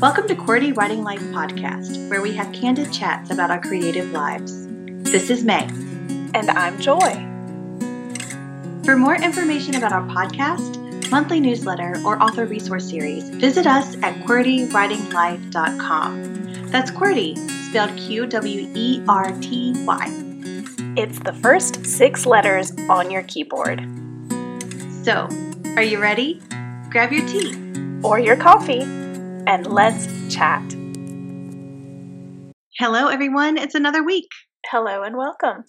Welcome to QWERTY Writing Life podcast, where we have candid chats about our creative lives. This is May. And I'm Joy. For more information about our podcast, monthly newsletter, or author resource series, visit us at QWERTYWritingLife.com. That's QWERTY, spelled Q W E R T Y. It's the first six letters on your keyboard. So, are you ready? Grab your tea or your coffee and let's chat. Hello, everyone. It's another week. Hello and welcome.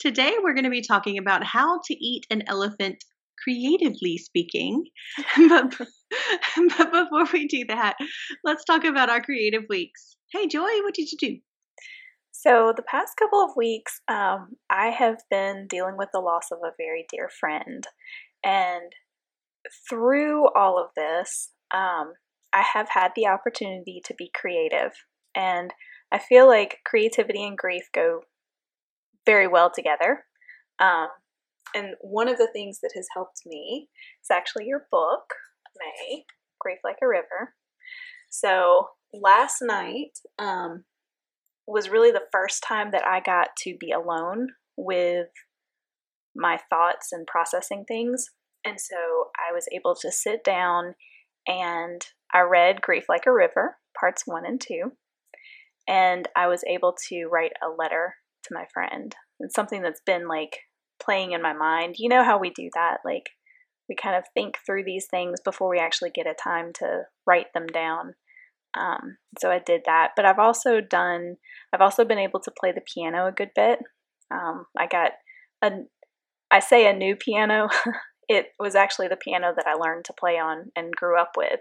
Today, we're going to be talking about how to eat an elephant creatively speaking. but, but before we do that, let's talk about our creative weeks. Hey, Joy, what did you do? So, the past couple of weeks, um, I have been dealing with the loss of a very dear friend. And through all of this, um, I have had the opportunity to be creative. And I feel like creativity and grief go very well together. Um, and one of the things that has helped me is actually your book, May, Grief Like a River. So last night um, was really the first time that I got to be alone with my thoughts and processing things. And so I was able to sit down and I read Grief Like a River, parts one and two, and I was able to write a letter to my friend. It's something that's been like playing in my mind. You know how we do that? Like, we kind of think through these things before we actually get a time to write them down. Um, so I did that. But I've also done, I've also been able to play the piano a good bit. Um, I got a, I say a new piano. it was actually the piano that I learned to play on and grew up with.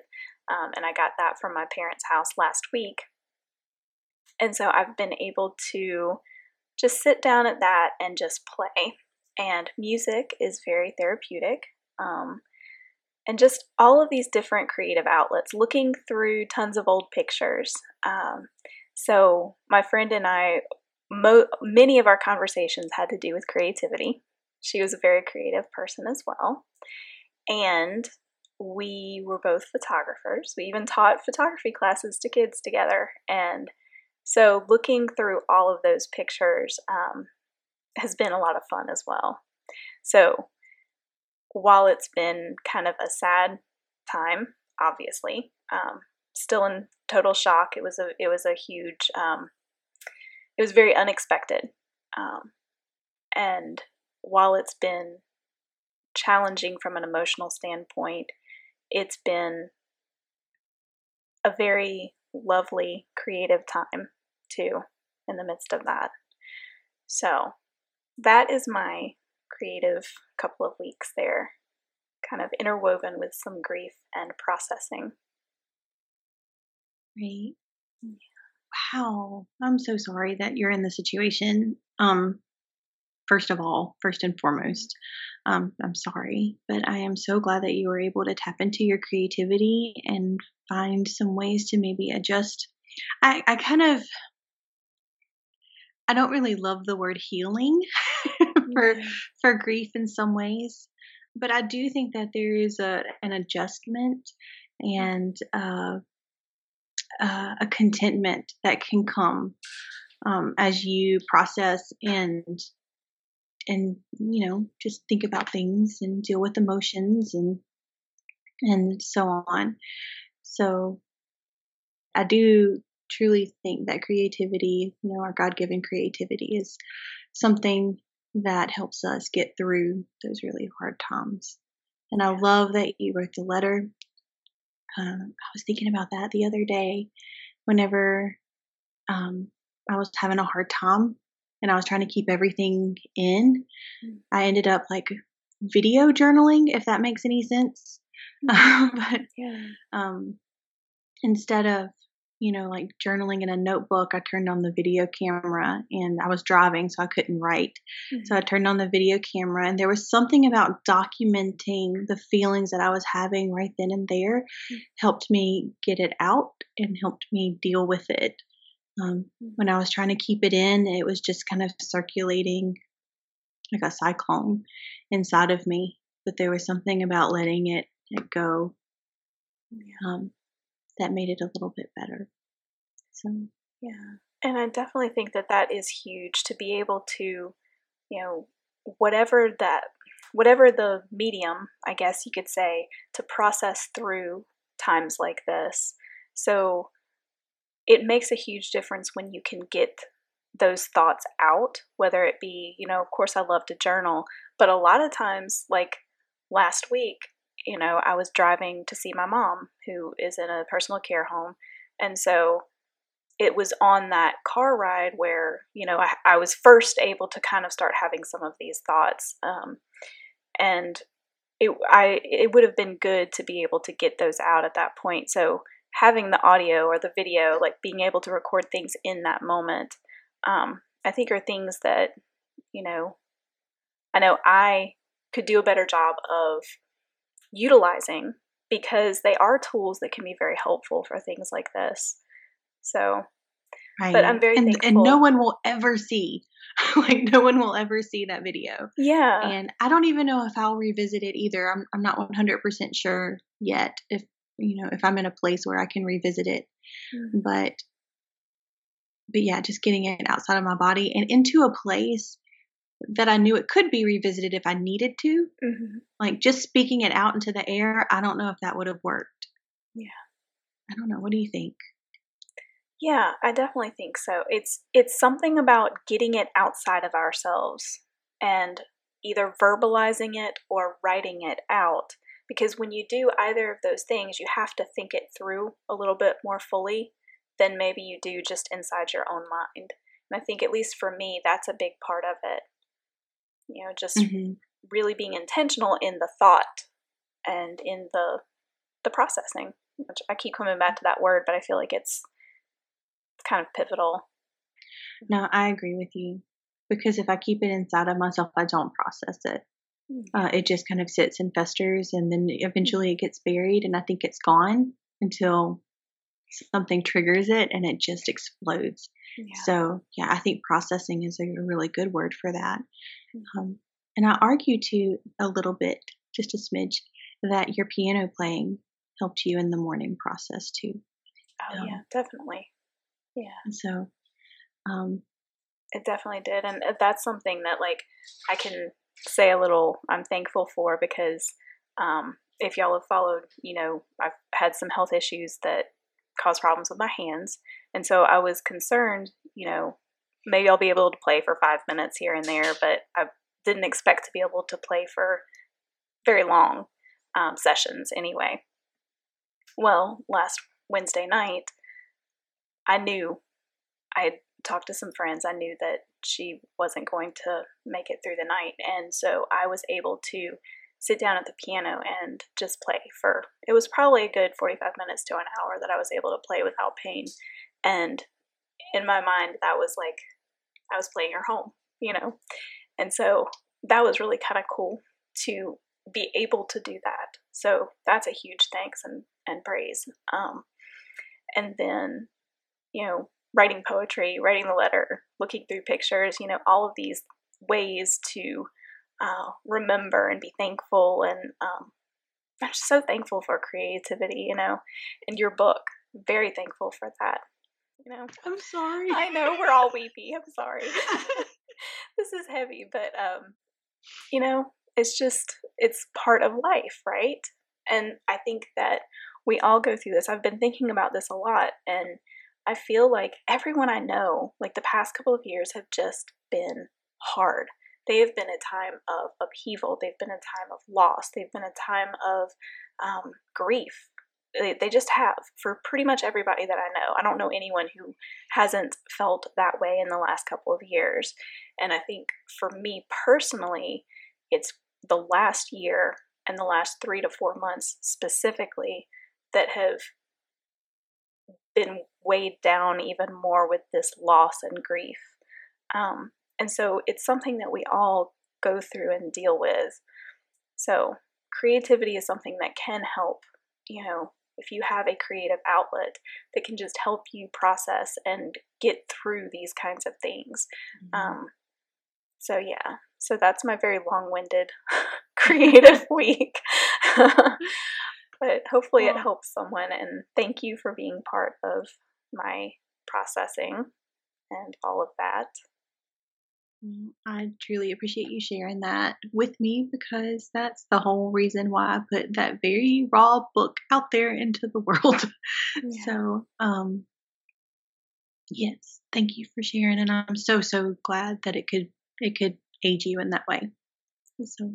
Um, and I got that from my parents' house last week. And so I've been able to just sit down at that and just play. And music is very therapeutic. Um, and just all of these different creative outlets, looking through tons of old pictures. Um, so, my friend and I, mo- many of our conversations had to do with creativity. She was a very creative person as well. And we were both photographers. We even taught photography classes to kids together. And so looking through all of those pictures um, has been a lot of fun as well. So while it's been kind of a sad time, obviously, um, still in total shock. It was a it was a huge um, it was very unexpected, um, and while it's been challenging from an emotional standpoint, it's been a very lovely, creative time too in the midst of that. So, that is my creative couple of weeks there, kind of interwoven with some grief and processing. Right. Wow. I'm so sorry that you're in the situation. Um, first of all, first and foremost. Um, I'm sorry, but I am so glad that you were able to tap into your creativity and find some ways to maybe adjust. I, I kind of, I don't really love the word healing for for grief in some ways, but I do think that there is a an adjustment and uh, uh, a contentment that can come um, as you process and and you know just think about things and deal with emotions and and so on. So i do truly think that creativity you know our god-given creativity is something that helps us get through those really hard times. And i love that you wrote the letter. Um, i was thinking about that the other day whenever um, i was having a hard time and I was trying to keep everything in, mm. I ended up like video journaling, if that makes any sense. Mm. but yeah. um, instead of you know like journaling in a notebook, I turned on the video camera, and I was driving, so I couldn't write. Mm-hmm. So I mm-hmm. turned on the video camera, and there was something about documenting the feelings that I was having right then and there, mm-hmm. helped me get it out and helped me deal with it. Um, when I was trying to keep it in, it was just kind of circulating like a cyclone inside of me. But there was something about letting it, it go. Um, that made it a little bit better. So, yeah. And I definitely think that that is huge to be able to, you know, whatever that whatever the medium, I guess you could say, to process through times like this. So it makes a huge difference when you can get those thoughts out, whether it be, you know, of course, I love to journal, but a lot of times, like last week, you know, I was driving to see my mom who is in a personal care home. And so it was on that car ride where, you know, I, I was first able to kind of start having some of these thoughts. Um, and it, I, it would have been good to be able to get those out at that point. So having the audio or the video, like being able to record things in that moment, um, I think are things that, you know, I know I could do a better job of utilizing because they are tools that can be very helpful for things like this. So, right. but I'm very and, thankful. And no one will ever see, like, no one will ever see that video. Yeah. And I don't even know if I'll revisit it either. I'm, I'm not 100% sure yet if, you know, if I'm in a place where I can revisit it. Mm-hmm. But but yeah, just getting it outside of my body and into a place that I knew it could be revisited if I needed to. Mm-hmm. Like just speaking it out into the air, I don't know if that would have worked. Yeah. I don't know. What do you think? Yeah, I definitely think so. It's it's something about getting it outside of ourselves and either verbalizing it or writing it out because when you do either of those things, you have to think it through a little bit more fully than maybe you do just inside your own mind. And I think, at least for me, that's a big part of it. You know, just mm-hmm. really being intentional in the thought and in the the processing. Which I keep coming back to that word, but I feel like it's kind of pivotal. No, I agree with you because if I keep it inside of myself, I don't process it. Mm-hmm. Uh, it just kind of sits and festers, and then eventually it gets buried, and I think it's gone until something triggers it and it just explodes. Yeah. So, yeah, I think processing is a really good word for that. Mm-hmm. Um, and I argue to a little bit, just a smidge, that your piano playing helped you in the mourning process too. Oh, um, yeah, definitely. Yeah. So, um, it definitely did. And uh, that's something that, like, I can say a little I'm thankful for because um, if y'all have followed, you know, I've had some health issues that cause problems with my hands. And so I was concerned, you know, maybe I'll be able to play for five minutes here and there, but I didn't expect to be able to play for very long um, sessions anyway. Well, last Wednesday night, I knew I had talked to some friends. I knew that she wasn't going to make it through the night. And so I was able to sit down at the piano and just play for it was probably a good 45 minutes to an hour that I was able to play without pain. And in my mind, that was like I was playing her home, you know? And so that was really kind of cool to be able to do that. So that's a huge thanks and, and praise. Um, and then, you know, writing poetry, writing the letter, looking through pictures, you know, all of these ways to uh, remember and be thankful. And um, I'm just so thankful for creativity, you know, and your book. Very thankful for that. You know, I'm sorry. I know we're all weepy. I'm sorry. this is heavy, but um, you know, it's just it's part of life, right? And I think that we all go through this. I've been thinking about this a lot, and I feel like everyone I know, like the past couple of years, have just been hard they have been a time of upheaval. They've been a time of loss. They've been a time of um, grief. They, they just have for pretty much everybody that I know. I don't know anyone who hasn't felt that way in the last couple of years. And I think for me personally, it's the last year and the last three to four months specifically that have been weighed down even more with this loss and grief. Um, and so it's something that we all go through and deal with. So creativity is something that can help, you know, if you have a creative outlet that can just help you process and get through these kinds of things. Mm-hmm. Um, so, yeah, so that's my very long winded creative week. but hopefully it helps someone. And thank you for being part of my processing and all of that. Mm, I truly appreciate you sharing that with me because that's the whole reason why I put that very raw book out there into the world. Yeah. So, um, yes, thank you for sharing, and I'm so so glad that it could it could aid you in that way. So.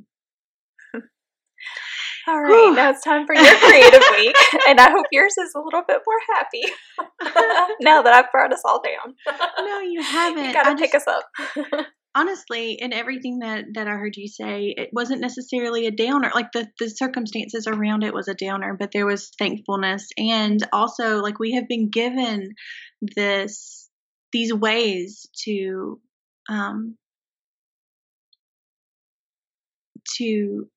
All right, Whew. now it's time for your creative week, and I hope yours is a little bit more happy now that I've brought us all down. No, you haven't. You gotta I pick just, us up honestly in everything that that i heard you say it wasn't necessarily a downer like the the circumstances around it was a downer but there was thankfulness and also like we have been given this these ways to um to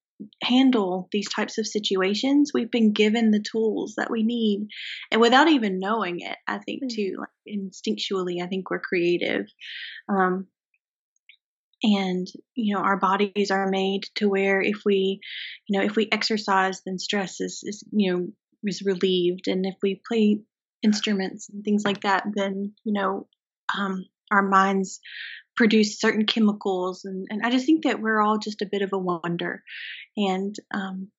handle these types of situations we've been given the tools that we need and without even knowing it i think mm. too like instinctually i think we're creative um and you know our bodies are made to where if we you know if we exercise then stress is, is you know is relieved and if we play instruments and things like that then you know um, our minds produce certain chemicals and, and i just think that we're all just a bit of a wonder and um,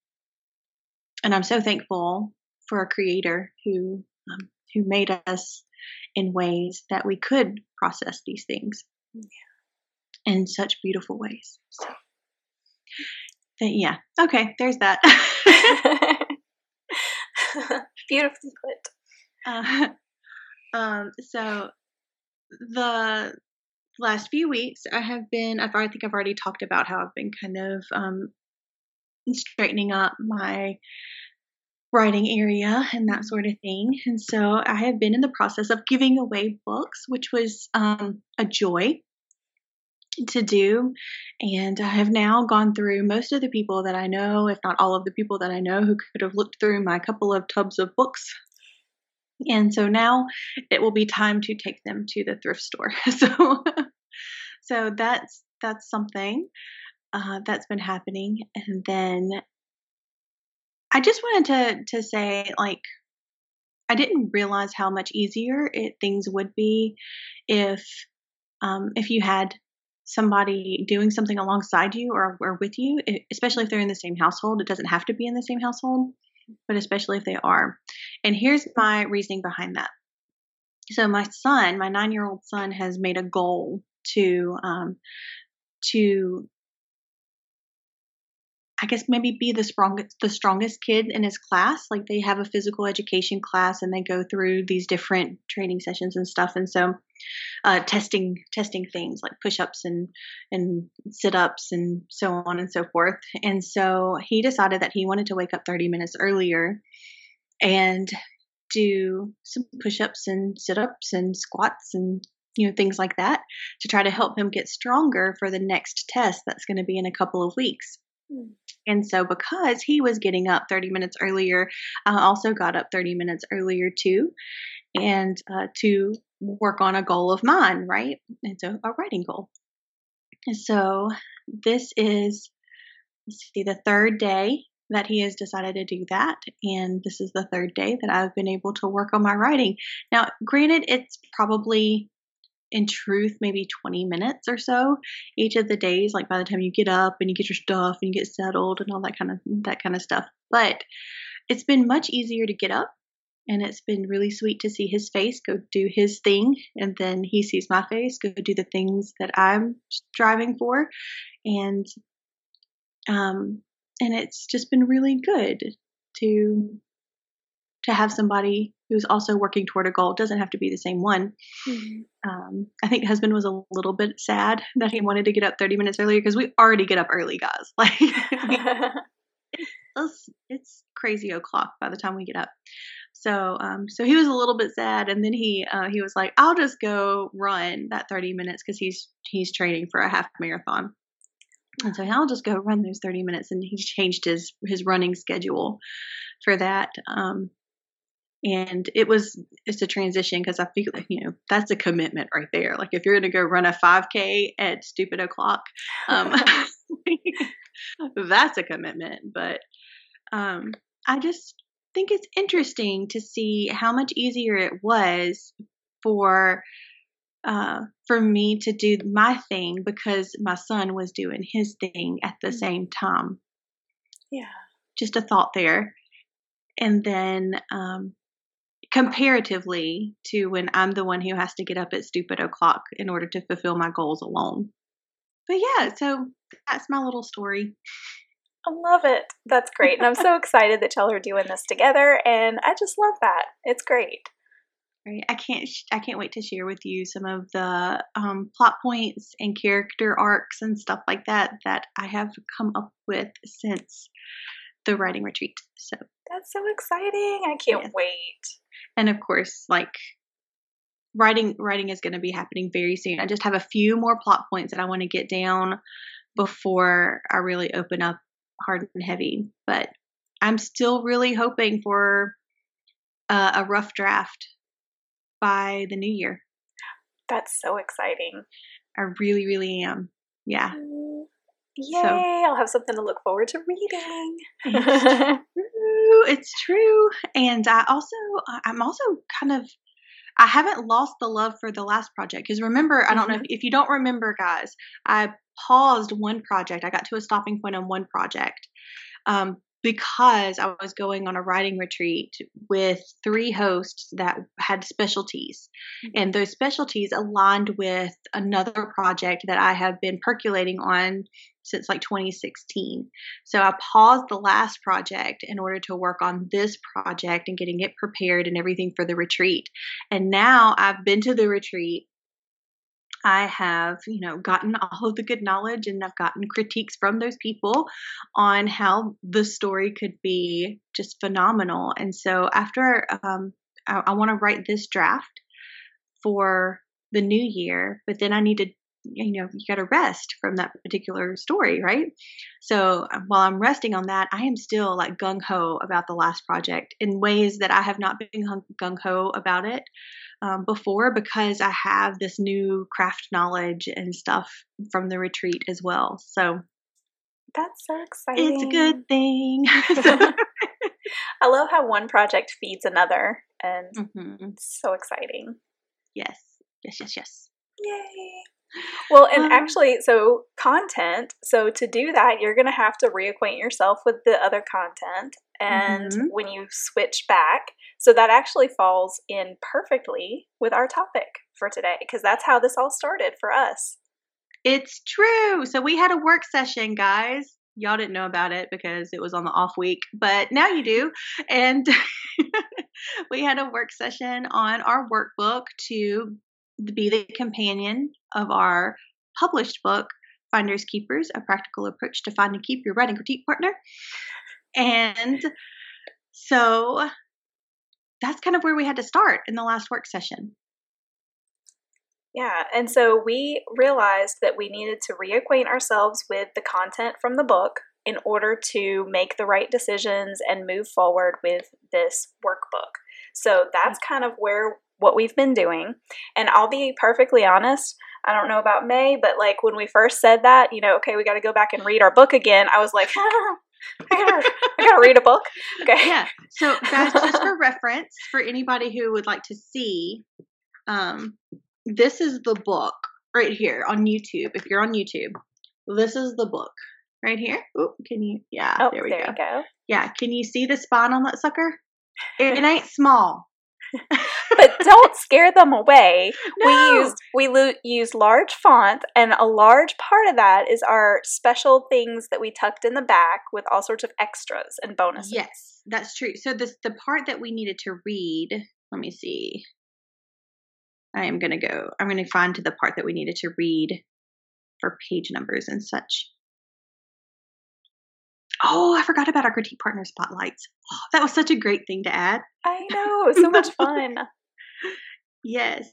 and i'm so thankful for a creator who um, who made us in ways that we could process these things yeah in such beautiful ways. So, but yeah, okay, there's that. Beautifully put. Uh, um, so the last few weeks, I have been. I've, I think I've already talked about how I've been kind of um, straightening up my writing area and that sort of thing. And so I have been in the process of giving away books, which was um, a joy to do. And I have now gone through most of the people that I know, if not all of the people that I know, who could have looked through my couple of tubs of books. And so now it will be time to take them to the thrift store. so, so that's that's something uh, that's been happening. And then I just wanted to to say, like, I didn't realize how much easier it, things would be if um, if you had somebody doing something alongside you or, or with you, especially if they're in the same household. It doesn't have to be in the same household, but especially if they are. And here's my reasoning behind that. So my son, my nine year old son, has made a goal to um, to I guess maybe be the strongest the strongest kid in his class. Like they have a physical education class and they go through these different training sessions and stuff. And so uh, testing testing things like push-ups and and sit-ups and so on and so forth. And so he decided that he wanted to wake up 30 minutes earlier and do some push-ups and sit-ups and squats and you know things like that to try to help him get stronger for the next test that's going to be in a couple of weeks. And so, because he was getting up 30 minutes earlier, I also got up 30 minutes earlier too, and uh, to work on a goal of mine, right? And so, a writing goal. And so, this is, let's see, the third day that he has decided to do that. And this is the third day that I've been able to work on my writing. Now, granted, it's probably in truth maybe 20 minutes or so each of the days like by the time you get up and you get your stuff and you get settled and all that kind of that kind of stuff. But it's been much easier to get up and it's been really sweet to see his face go do his thing and then he sees my face go do the things that i'm striving for. And um and it's just been really good to to have somebody who's also working toward a goal. It doesn't have to be the same one. Mm-hmm. Um, I think husband was a little bit sad that he wanted to get up 30 minutes earlier because we already get up early, guys. Like it's, it's crazy o'clock by the time we get up. So, um, so he was a little bit sad, and then he uh, he was like, "I'll just go run that 30 minutes because he's he's training for a half marathon." And so I'll just go run those 30 minutes, and he changed his his running schedule for that. Um, and it was it's a transition because I feel like you know that's a commitment right there. Like if you're going to go run a 5K at stupid o'clock, um, that's a commitment. But um, I just think it's interesting to see how much easier it was for uh, for me to do my thing because my son was doing his thing at the mm-hmm. same time. Yeah. Just a thought there. And then um, comparatively to when I'm the one who has to get up at stupid o'clock in order to fulfill my goals alone. But yeah, so that's my little story. I love it. That's great. And I'm so excited that y'all are doing this together. And I just love that. It's great. Right. I can't. Sh- I can't wait to share with you some of the um, plot points and character arcs and stuff like that that I have come up with since the writing retreat. So that's so exciting! I can't yes. wait. And of course, like writing, writing is going to be happening very soon. I just have a few more plot points that I want to get down before I really open up hard and heavy. But I'm still really hoping for uh, a rough draft by the new year. That's so exciting. I really, really am. Yeah. Yay! So, I'll have something to look forward to reading. it's true. And I also, I'm also kind of, I haven't lost the love for the last project because remember, I don't know if, mm-hmm. if you don't remember, guys, I paused one project. I got to a stopping point on one project um, because I was going on a writing retreat with three hosts that had specialties. Mm-hmm. And those specialties aligned with another project that I have been percolating on since like 2016. So I paused the last project in order to work on this project and getting it prepared and everything for the retreat. And now I've been to the retreat I have, you know, gotten all of the good knowledge and I've gotten critiques from those people on how the story could be just phenomenal. And so after um, I, I want to write this draft for the new year, but then I need to you know you got to rest from that particular story right so uh, while i'm resting on that i am still like gung-ho about the last project in ways that i have not been gung-ho about it um, before because I have this new craft knowledge and stuff from the retreat as well. So that's so exciting. It's a good thing. I love how one project feeds another, and mm-hmm. it's so exciting. Yes, yes, yes, yes. Yay! Well, and um, actually, so content. So to do that, you're going to have to reacquaint yourself with the other content. And mm-hmm. when you switch back, so that actually falls in perfectly with our topic for today, because that's how this all started for us. It's true. So we had a work session, guys. Y'all didn't know about it because it was on the off week, but now you do. And we had a work session on our workbook to be the companion of our published book, Finders Keepers A Practical Approach to Find and Keep Your Writing Critique Partner. And so that's kind of where we had to start in the last work session. Yeah, and so we realized that we needed to reacquaint ourselves with the content from the book in order to make the right decisions and move forward with this workbook. So that's mm. kind of where what we've been doing. And I'll be perfectly honest, I don't know about May, but like when we first said that, you know, okay, we got to go back and read our book again, I was like, I gotta, I gotta read a book. Okay. Yeah. So, guys, just for reference, for anybody who would like to see, um, this is the book right here on YouTube. If you're on YouTube, this is the book right here. Oh, can you? Yeah, oh, there we there go. go. Yeah, can you see the spine on that sucker? It, it ain't small. don't scare them away. No. We used we lo- used large font, and a large part of that is our special things that we tucked in the back with all sorts of extras and bonuses. Yes, that's true. So this the part that we needed to read. Let me see. I am gonna go. I'm gonna find to the part that we needed to read for page numbers and such. Oh, I forgot about our critique partner spotlights. Oh, that was such a great thing to add. I know, so much fun. Yes.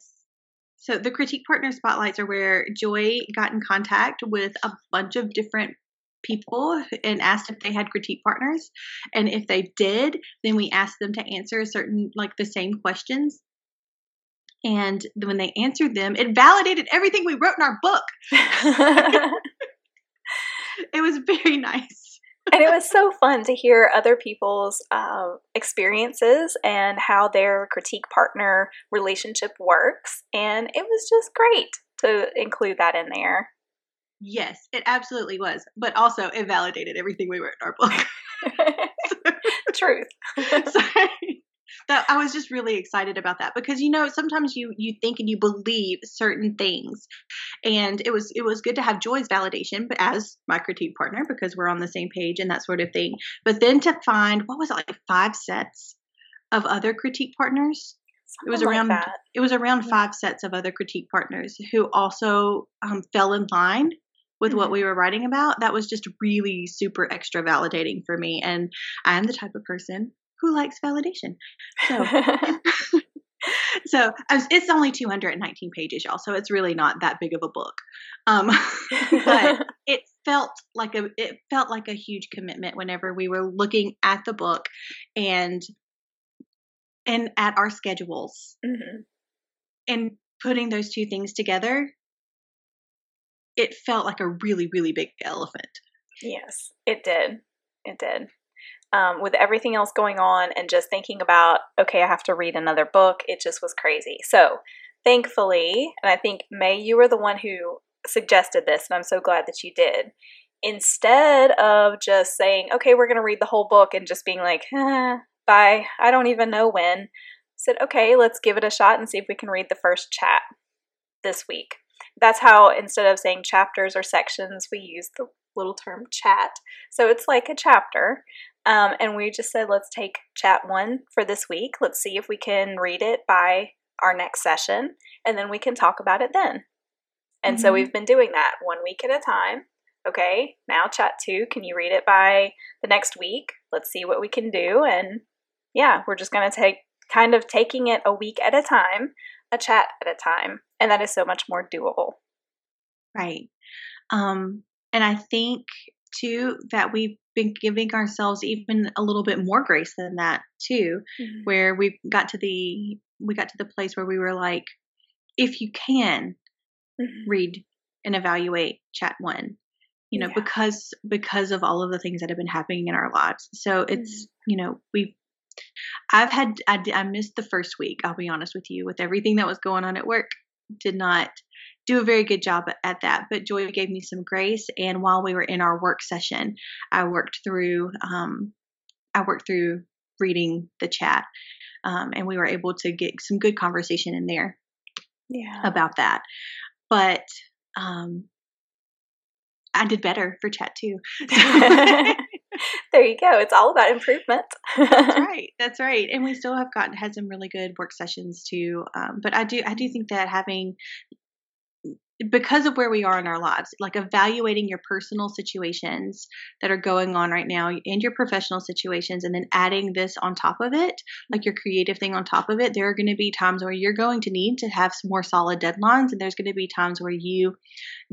So the critique partner spotlights are where Joy got in contact with a bunch of different people and asked if they had critique partners. And if they did, then we asked them to answer a certain like the same questions. And when they answered them, it validated everything we wrote in our book. it was very nice. And it was so fun to hear other people's uh, experiences and how their critique partner relationship works. And it was just great to include that in there. Yes, it absolutely was. But also, it validated everything we wrote in our book. Truth. Sorry that I was just really excited about that because you know sometimes you you think and you believe certain things, and it was it was good to have Joy's validation, but as my critique partner because we're on the same page and that sort of thing. But then to find what was it like five sets of other critique partners. Something it was like around that. it was around Mhm. five sets of other critique partners who also um, fell in line with what Mhm. we were writing about that was just really super extra validating for me and i'm the type of person who likes validation so so it's only 219 pages y'all so it's really not that big of a book um but it felt like a it felt like a huge commitment whenever we were looking at the book and and at our schedules Mhm. and putting those two things together it felt like a really really big elephant Yes, it did. It did. Um, with everything else going on and just thinking about, okay, I have to read another book, it just was crazy. So, thankfully, and I think May, you were the one who suggested this, and I'm so glad that you did. Instead of just saying, okay, we're going to read the whole book and just being like, eh, bye, I don't even know when, said, okay, let's give it a shot and see if we can read the first chat this week. That's how, instead of saying chapters or sections, we use the little term chat. So it's like a chapter. Um, and we just said, let's take chat one for this week. Let's see if we can read it by our next session, and then we can talk about it then. And so Mhm. we've been doing that one week at a time. Okay, now chat two. Can you read it by the next week? Let's see what we can do. And yeah, we're just going to take kind of taking it a week at a time, a chat at a time. And that is so much more doable. right um and i think too that we've been giving ourselves even a little bit more grace than that too where we got to the we got to the place where we were like if you can Mhm. read and evaluate chat one you know Yeah. because because of all of the things that have been happening in our lives so it's you know we've i've had I, I missed the first week i'll be honest with you with everything that was going on at work did not do a very good job at, at that but joy gave me some grace and while we were in our work session i worked through um i worked through reading the chat um, and we were able to get some good conversation in there Yeah. about that. But um, I did better for chat two. there you go. It's all about improvement. that's right. That's right. And we still have gotten had some really good work sessions too. Um, but I do I do think that having because of where we are in our lives, like evaluating your personal situations that are going on right now and your professional situations, and then adding this on top of it, like your creative thing on top of it, there are going to be times where you're going to need to have some more solid deadlines, and there's going to be times where you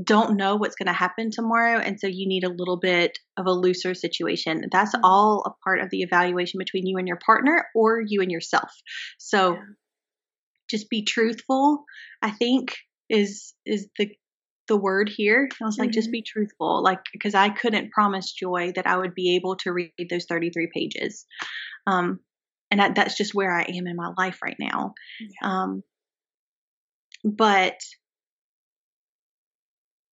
don't know what's going to happen tomorrow, and so you need a little bit of a looser situation. That's Mhm. all a part of the evaluation between you and your partner or you and yourself. So Yeah. just be truthful, I think is is the the word here. I was like, just Mhm. be truthful, like because I couldn't promise Joy that I would be able to read those thirty three pages, um, and that, that's just where I am in my life right now. Um, but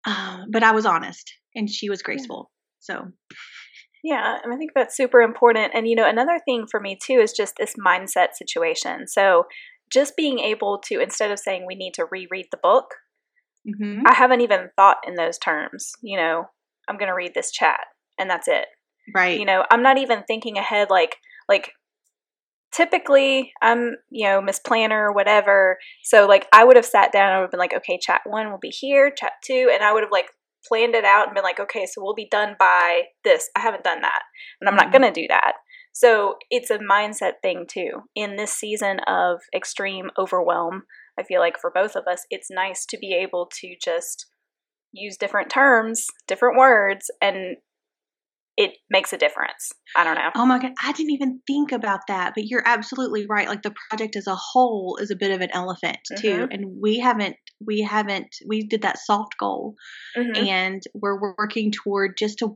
uh, but I was honest, and she was graceful. So Yeah, and I think that's super important. And you know, another thing for me too is just this mindset situation. So just being able to instead of saying we need to reread the book, mhm. I haven't even thought in those terms. You know, I'm going to read this chat and that's it. right, You know, I'm not even thinking ahead like like typically I'm, you know, Miss Planner or whatever. So like I would have sat down and would have been like, okay, chat one will be here, chat two, and I would have like planned it out and been like, okay, so we'll be done by this. I haven't done that. And I'm not Mhm. gonna do that. So it's a mindset thing too. In this season of extreme overwhelm, I feel like for both of us, it's nice to be able to just use different terms, different words, and it makes a difference. I don't know. Oh my god, I didn't even think about that, but you're absolutely right. Like the project as a whole is a bit of an elephant too, Mhm. and we haven't we haven't we did that soft goal Mhm. and we're working toward just a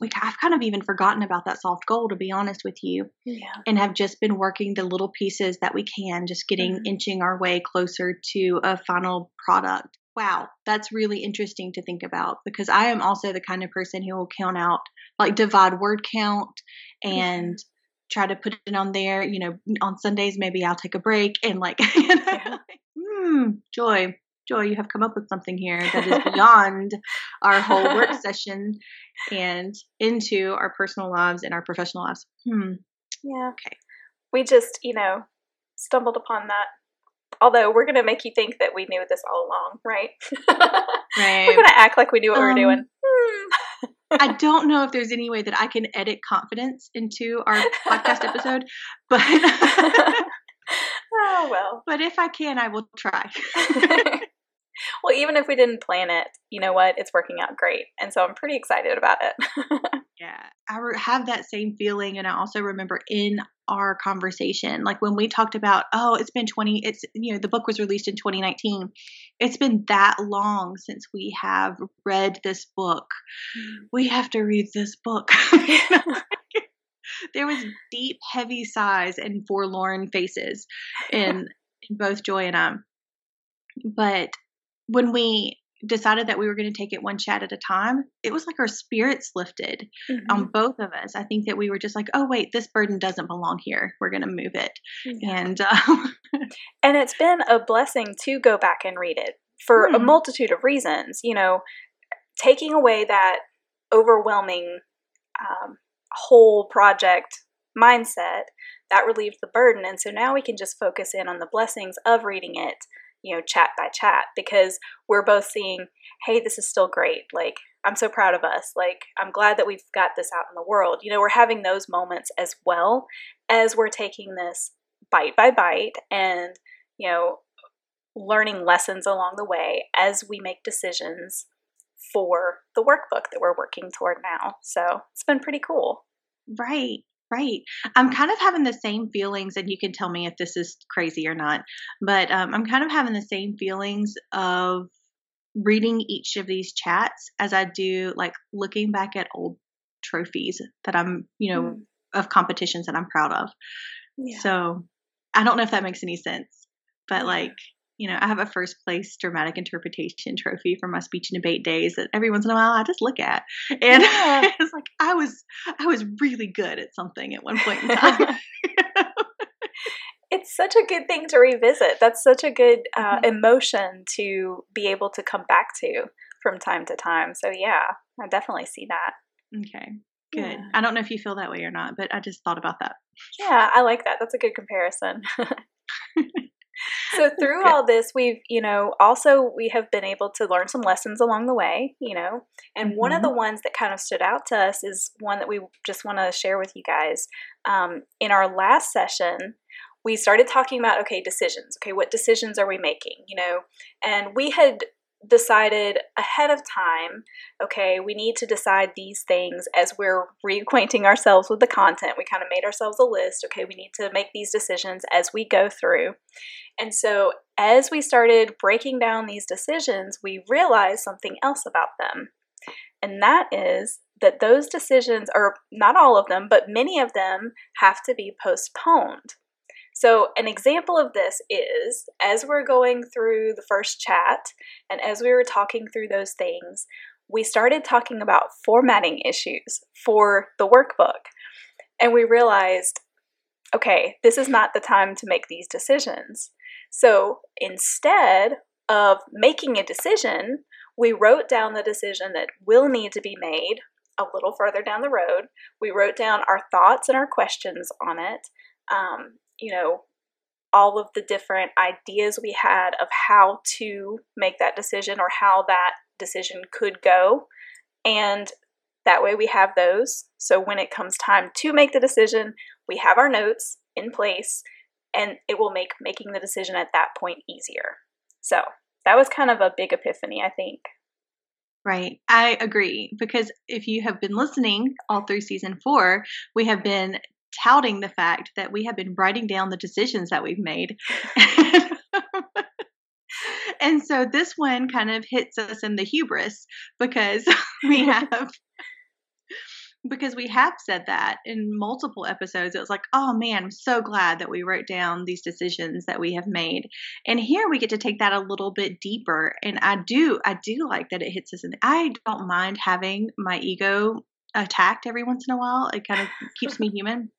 we, I've kind of even forgotten about that soft goal, to be honest with you, Yeah. and have just been working the little pieces that we can, just getting Mhm. inching our way closer to a final product. Wow, that's really interesting to think about because I am also the kind of person who will count out, like divide word count and try to put it on there. You know, on Sundays, maybe I'll take a break and like, you know, Yeah. hmm, joy, joy, you have come up with something here that is beyond our whole work session and into our personal lives and our professional lives. Hmm. Yeah. Okay. We just, you know, stumbled upon that. Although we're going to make you think that we knew this all along, right? Right. we're going to act like we knew what we Um, were doing. Hmm. I don't know if there's any way that I can edit confidence into our podcast episode, but oh, well. but if I can, I will try. Well, even if we didn't plan it, you know what? It's working out great. And so I'm pretty excited about it. Yeah, I have that same feeling, and I also remember in our conversation, like when we talked about, oh, it's been twenty. It's you know the book was released in 2019. It's been that long since we have read this book. Mm. We have to read this book. there was deep, heavy sighs and forlorn faces in in both Joy and I. But when we decided that we were going to take it one chat at a time, it was like our spirits lifted Mhm. on both of us. I think that we were just like, oh, wait, this burden doesn't belong here. We're going to move it. And um, And it's been a blessing to go back and read it for a Hmm. multitude of reasons. You know, taking away that overwhelming um, whole project mindset that relieved the burden. And so now we can just focus in on the blessings of reading it, you know, chat by chat, because we're both seeing, hey, this is still great. Like, I'm so proud of us. Like, I'm glad that we've got this out in the world. You know, we're having those moments as well as we're taking this bite by bite and, you know, learning lessons along the way as we make decisions for the workbook that we're working toward now. So it's been pretty cool. right, right. I'm kind of having the same feelings, and you can tell me if this is crazy or not, but um, I'm kind of having the same feelings of reading each of these chats as I do like looking back at old trophies that I'm, you know, Mm. of competitions that I'm proud of. Yeah. So I don't know if that makes any sense, but like, you know, I have a first place dramatic interpretation trophy from my speech and debate days that every once in a while I just look at. And Yeah. it's like I was I was really good at something at one point in time. it's such a good thing to revisit. That's such a good uh, Mhm. emotion to be able to come back to from time to time. So, yeah, I definitely see that. okay. Good. Yeah. I don't know if you feel that way or not, but I just thought about that. Yeah, I like that. That's a good comparison. so through all this, we've, you know, also we have been able to learn some lessons along the way, you know. And one of the ones that kind of stood out to us is one that we just want to share with you guys. Um, in our last session, we started talking about okay, decisions. Okay, what decisions are we making? You know, and we had decided ahead of time okay, we need to decide these things as we're reacquainting ourselves with the content. We kind of made ourselves a list. Okay, we need to make these decisions as we go through. And so, as we started breaking down these decisions, we realized something else about them. And that is that those decisions, or not all of them, but many of them, have to be postponed. So, an example of this is as we're going through the first chat and as we were talking through those things, we started talking about formatting issues for the workbook. And we realized, okay, this is not the time to make these decisions. So instead of making a decision, we wrote down the decision that will need to be made a little further down the road. We wrote down our thoughts and our questions on it. Um, you know, all of the different ideas we had of how to make that decision or how that decision could go. And that way we have those. So when it comes time to make the decision, we have our notes in place and it will make making the decision at that point easier. So that was kind of a big epiphany, I think. Right. I agree. Because if you have been listening all through season four, we have been touting the fact that we have been writing down the decisions that we've made. and so this one kind of hits us in the hubris because we have because we have said that in multiple episodes. It was like, oh man, I'm so glad that we wrote down these decisions that we have made. And here we get to take that a little bit deeper. And I do, I do like that it hits us in. I don't mind having my ego attacked every once in a while. It kind of keeps me human.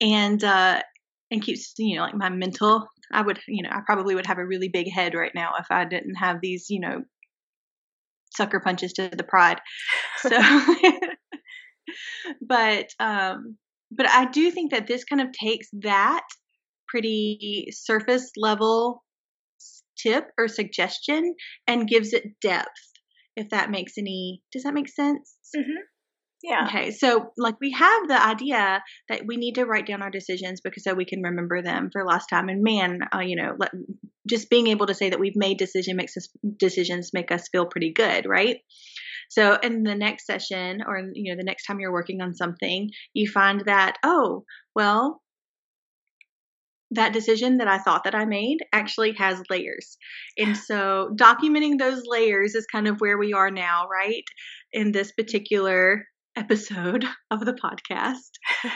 And, uh, and keeps, you know, like my mental, I would, you know, I probably would have a really big head right now if I didn't have these, you know, sucker punches to the pride. So, but um, but I do think that this kind of takes that pretty surface level tip or suggestion and gives it depth. If that makes any, does that make sense? Mm-hmm. Yeah. Okay. So, like, we have the idea that we need to write down our decisions because so we can remember them for last time. And man, uh, you know, let, just being able to say that we've made decision makes us decisions make us feel pretty good, right? So, in the next session, or you know, the next time you're working on something, you find that oh, well, that decision that I thought that I made actually has layers. And so documenting those layers is kind of where we are now, right? In this particular episode of the podcast.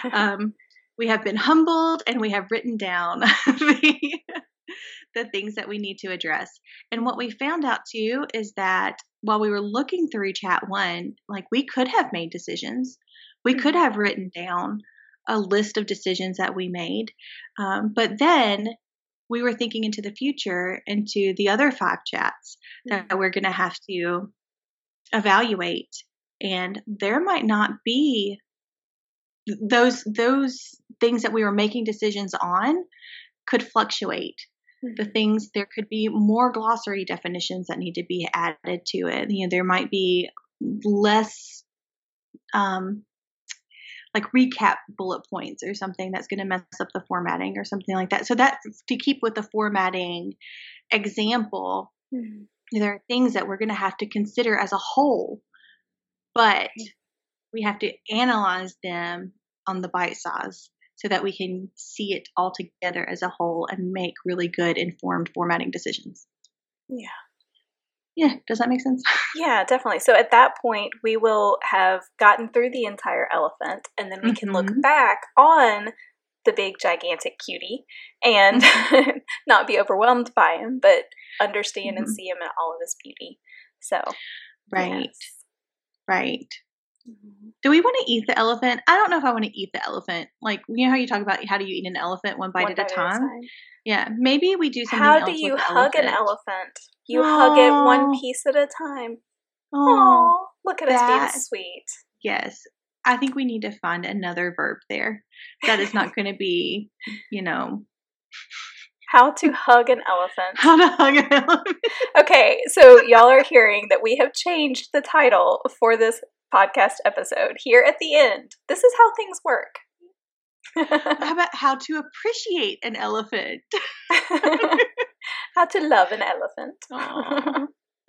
Um, we have been humbled and we have written down the, the things that we need to address. And what we found out too is that while we were looking through chat one, like we could have made decisions, we could mm-hmm. have written down a list of decisions that we made. Um, but then we were thinking into the future, into the other five chats that mm-hmm. we're going to have to evaluate and there might not be those those things that we were making decisions on could fluctuate mm-hmm. the things there could be more glossary definitions that need to be added to it you know there might be less um like recap bullet points or something that's going to mess up the formatting or something like that so that to keep with the formatting example mm-hmm. there are things that we're going to have to consider as a whole but we have to analyze them on the bite size so that we can see it all together as a whole and make really good informed formatting decisions. Yeah. Yeah, does that make sense? Yeah, definitely. So at that point, we will have gotten through the entire elephant, and then we mm-hmm. can look mm-hmm. back on the big, gigantic cutie and mm-hmm. not be overwhelmed by him, but understand mm-hmm. and see him in all of his beauty. So, right. Yes. Right. Mm-hmm. Do we want to eat the elephant? I don't know if I want to eat the elephant. Like, you know how you talk about how do you eat an elephant one bite, one at, bite a a time? Yeah, maybe we do something. How do you hug elephant. an elephant? You Aww. hug it one piece at a time. Oh, look at that, us being sweet. Yes, I think we need to find another verb there. That is not going to be, you know, how to hug an elephant. How to hug an elephant. okay, so y'all are hearing that we have changed the title for this podcast episode here at the end. This is how things work. how about how to appreciate an elephant? how to love an elephant.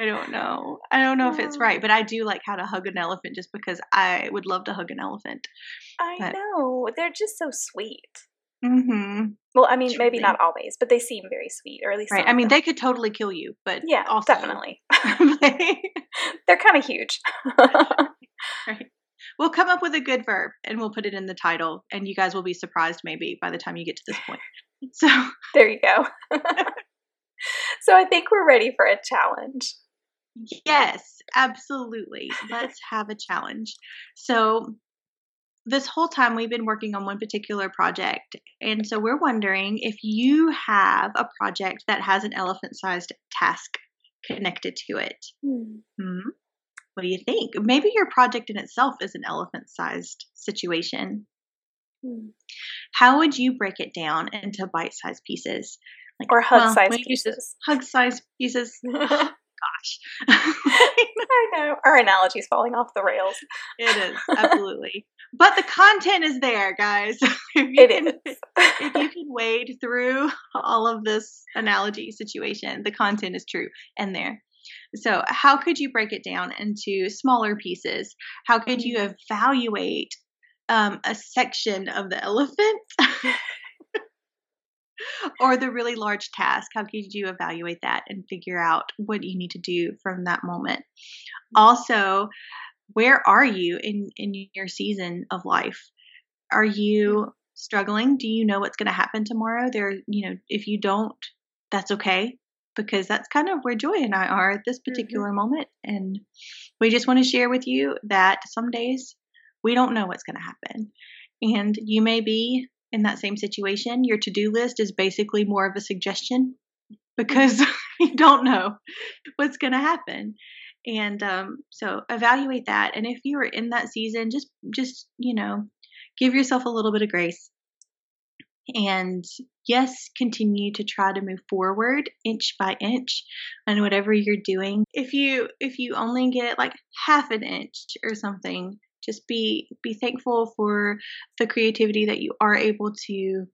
I don't know. I don't know if it's right, but I do like how to hug an elephant just because I would love to hug an elephant. I but, know. They're just so sweet. Mm-hmm. Well, I mean, maybe not always, but they seem very sweet, or at least right. I mean, they could totally kill you, but yeah, also, definitely. They're kind of huge. right. We'll come up with a good verb and we'll put it in the title, and you guys will be surprised maybe by the time you get to this point. So there you go. so I think we're ready for a challenge. Yes, absolutely. Let's have a challenge. So this whole time we've been working on one particular project. And so we're wondering if you have a project that has an elephant sized task connected to it. Hmm. Hmm? What do you think? Maybe your project in itself is an elephant sized situation. Hmm. How would you break it down into bite sized pieces? Like, or hug sized well, pieces. Hug sized pieces. gosh. I know. Our analogy is falling off the rails. It is, absolutely. but the content is there, guys. if you it can, is. if you can wade through all of this analogy situation, the content is true and there. So, how could you break it down into smaller pieces? How could you mm-hmm. evaluate um, a section of the elephant? Or the really large task how could you evaluate that and figure out what you need to do from that moment also where are you in in your season of life? Are you struggling? Do you know what's going to happen tomorrow? There, you know, if you don't, that's okay because that's kind of where Joy and I are at this mm-hmm. particular mm-hmm. moment. And we just want to share with you that some days we don't know what's going to happen. And you may be in that same situation. Your to do list is basically more of a suggestion because you don't know what's going to happen. And um, so evaluate that. And if you are in that season, just just you know, give yourself a little bit of grace and yes continue to try to move forward inch by inch on whatever you're doing if you if you only get like half an inch or something just be be thankful for the creativity that you are able to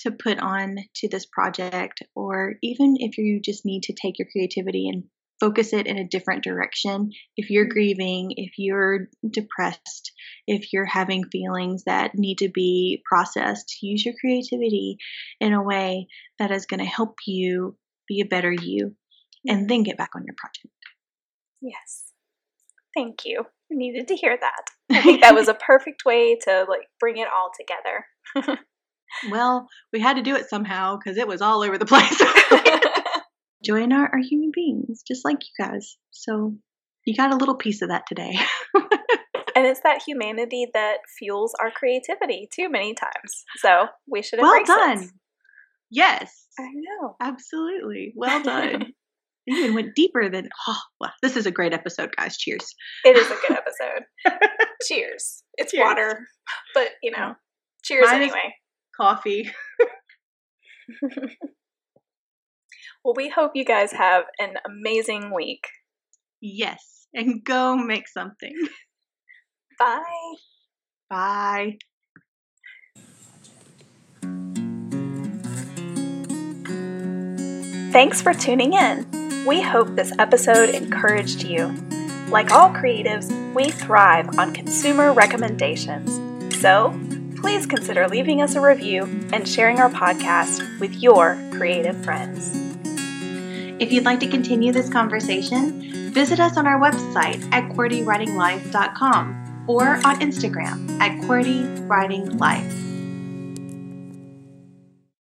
to put on to this project or even if you just need to take your creativity and focus it in a different direction. If you're mm-hmm. grieving, if you're depressed, if you're having feelings that need to be processed, use your creativity in a way that is going to help you be a better you and then get back on your project. Yes. Thank you. I needed to hear that. I think that was a perfect way to like bring it all together. well, we had to do it somehow because it was all over the place. Joy and I are human beings, just like you guys. So you got a little piece of that today. and it's that humanity that fuels our creativity too many times. So we should have well done. It. Yes, I know. Absolutely, well done. Even went deeper than. Oh, well, this is a great episode, guys. Cheers. It is a good episode. cheers. It's cheers. water, but you know, cheers Mine anyway. Coffee. Well, we hope you guys have an amazing week. Yes, and go make something. Bye. Bye. Thanks for tuning in. We hope this episode encouraged you. Like all creatives, we thrive on consumer recommendations. So, please consider leaving us a review and sharing our podcast with your creative friends. If you'd like to continue this conversation, visit us on our website at QWERTYWritingLife.com or on Instagram at QWERTYWritingLife.